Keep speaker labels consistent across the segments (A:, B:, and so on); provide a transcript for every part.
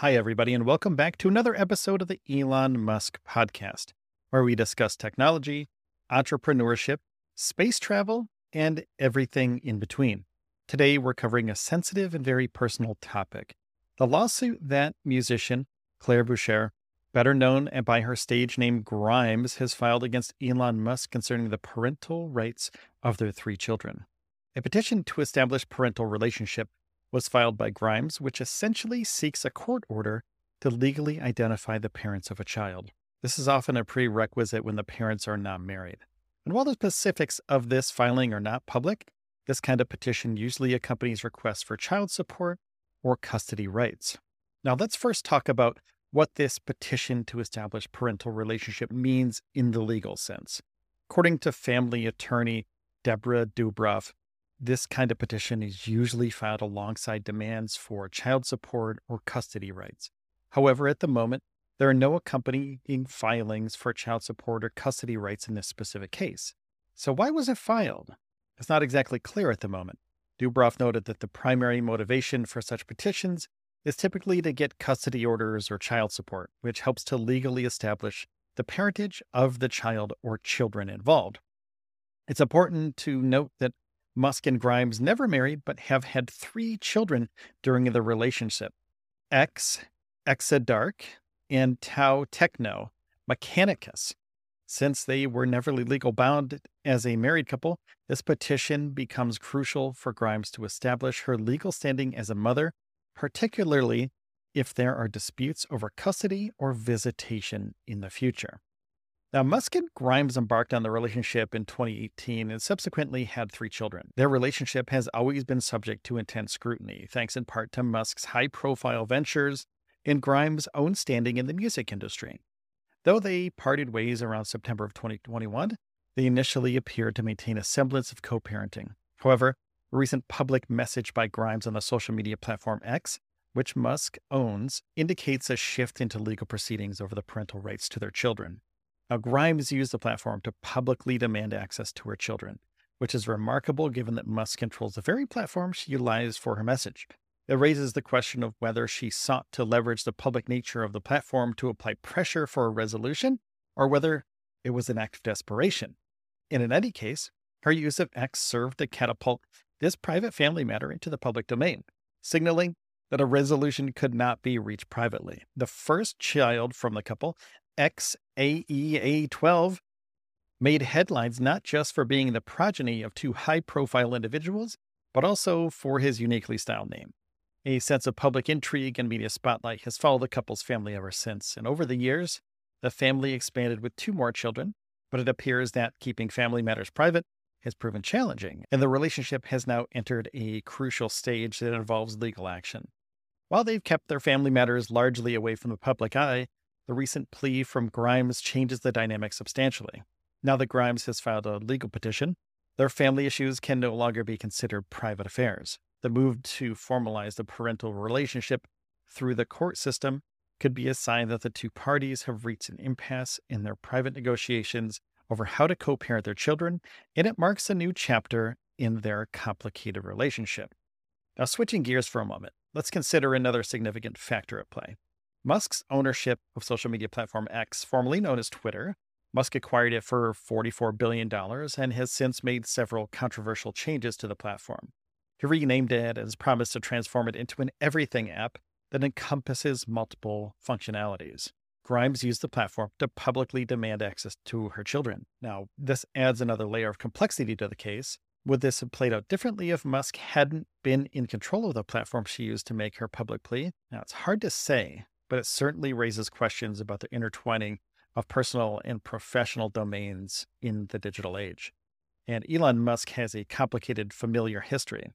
A: Hi, everybody, and welcome back to another episode of the Elon Musk podcast, where we discuss technology, entrepreneurship, space travel, and everything in between. Today, we're covering a sensitive and very personal topic the lawsuit that musician Claire Boucher, better known by her stage name Grimes, has filed against Elon Musk concerning the parental rights of their three children. A petition to establish parental relationship was filed by Grimes, which essentially seeks a court order to legally identify the parents of a child. This is often a prerequisite when the parents are not married. And while the specifics of this filing are not public, this kind of petition usually accompanies requests for child support or custody rights. Now, let's first talk about what this petition to establish parental relationship means in the legal sense. According to family attorney Deborah Dubrov, this kind of petition is usually filed alongside demands for child support or custody rights. However, at the moment, there are no accompanying filings for child support or custody rights in this specific case. So, why was it filed? It's not exactly clear at the moment. Dubrov noted that the primary motivation for such petitions is typically to get custody orders or child support, which helps to legally establish the parentage of the child or children involved. It's important to note that Musk and Grimes never married, but have had three children during the relationship X, Exa Dark, and Tau Techno, Mechanicus. Since they were never legal bound as a married couple, this petition becomes crucial for Grimes to establish her legal standing as a mother, particularly if there are disputes over custody or visitation in the future. Now, Musk and Grimes embarked on the relationship in 2018 and subsequently had three children. Their relationship has always been subject to intense scrutiny, thanks in part to Musk's high profile ventures and Grimes' own standing in the music industry. Though they parted ways around September of 2021, they initially appeared to maintain a semblance of co parenting. However, a recent public message by Grimes on the social media platform X, which Musk owns, indicates a shift into legal proceedings over the parental rights to their children. Now, Grimes used the platform to publicly demand access to her children, which is remarkable given that Musk controls the very platform she utilized for her message. It raises the question of whether she sought to leverage the public nature of the platform to apply pressure for a resolution, or whether it was an act of desperation. And in any case, her use of X served to catapult this private family matter into the public domain, signaling that a resolution could not be reached privately. The first child from the couple XAEA12 made headlines not just for being the progeny of two high profile individuals, but also for his uniquely styled name. A sense of public intrigue and media spotlight has followed the couple's family ever since, and over the years, the family expanded with two more children, but it appears that keeping family matters private has proven challenging, and the relationship has now entered a crucial stage that involves legal action. While they've kept their family matters largely away from the public eye, the recent plea from Grimes changes the dynamic substantially. Now that Grimes has filed a legal petition, their family issues can no longer be considered private affairs. The move to formalize the parental relationship through the court system could be a sign that the two parties have reached an impasse in their private negotiations over how to co parent their children, and it marks a new chapter in their complicated relationship. Now, switching gears for a moment, let's consider another significant factor at play Musk's ownership of social media platform X, formerly known as Twitter, Musk acquired it for $44 billion and has since made several controversial changes to the platform. He renamed it and has promised to transform it into an everything app that encompasses multiple functionalities. Grimes used the platform to publicly demand access to her children. Now, this adds another layer of complexity to the case. Would this have played out differently if Musk hadn't been in control of the platform she used to make her public plea? Now, it's hard to say, but it certainly raises questions about the intertwining of personal and professional domains in the digital age. And Elon Musk has a complicated familiar history.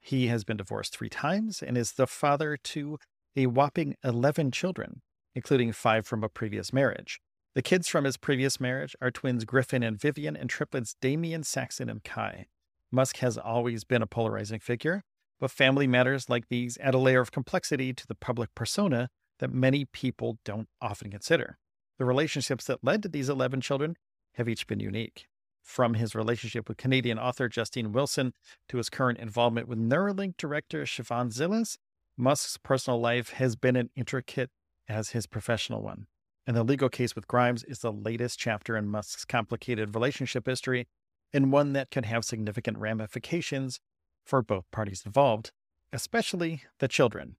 A: He has been divorced three times and is the father to a whopping 11 children, including five from a previous marriage. The kids from his previous marriage are twins Griffin and Vivian and triplets Damian, Saxon, and Kai. Musk has always been a polarizing figure, but family matters like these add a layer of complexity to the public persona that many people don't often consider. The relationships that led to these 11 children have each been unique. From his relationship with Canadian author Justine Wilson to his current involvement with Neuralink director Shivon Zilis, Musk's personal life has been as intricate as his professional one, and the legal case with Grimes is the latest chapter in Musk's complicated relationship history and one that could have significant ramifications for both parties involved, especially the children.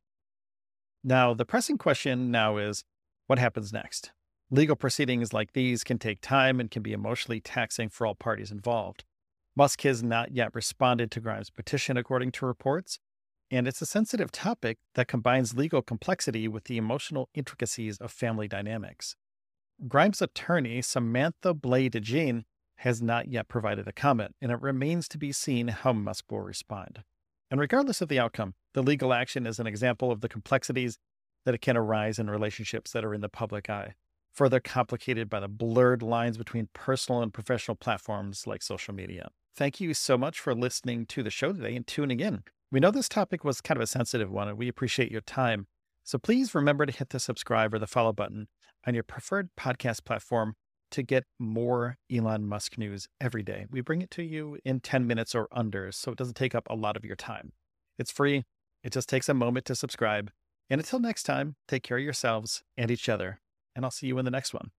A: Now, the pressing question now is what happens next? Legal proceedings like these can take time and can be emotionally taxing for all parties involved. Musk has not yet responded to Grimes' petition, according to reports, and it's a sensitive topic that combines legal complexity with the emotional intricacies of family dynamics. Grimes' attorney, Samantha Blay Jean, has not yet provided a comment, and it remains to be seen how Musk will respond. And regardless of the outcome, the legal action is an example of the complexities that can arise in relationships that are in the public eye, further complicated by the blurred lines between personal and professional platforms like social media. Thank you so much for listening to the show today and tuning in. We know this topic was kind of a sensitive one, and we appreciate your time. So please remember to hit the subscribe or the follow button on your preferred podcast platform to get more Elon Musk news every day. We bring it to you in 10 minutes or under, so it doesn't take up a lot of your time. It's free, it just takes a moment to subscribe. And until next time, take care of yourselves and each other, and I'll see you in the next one.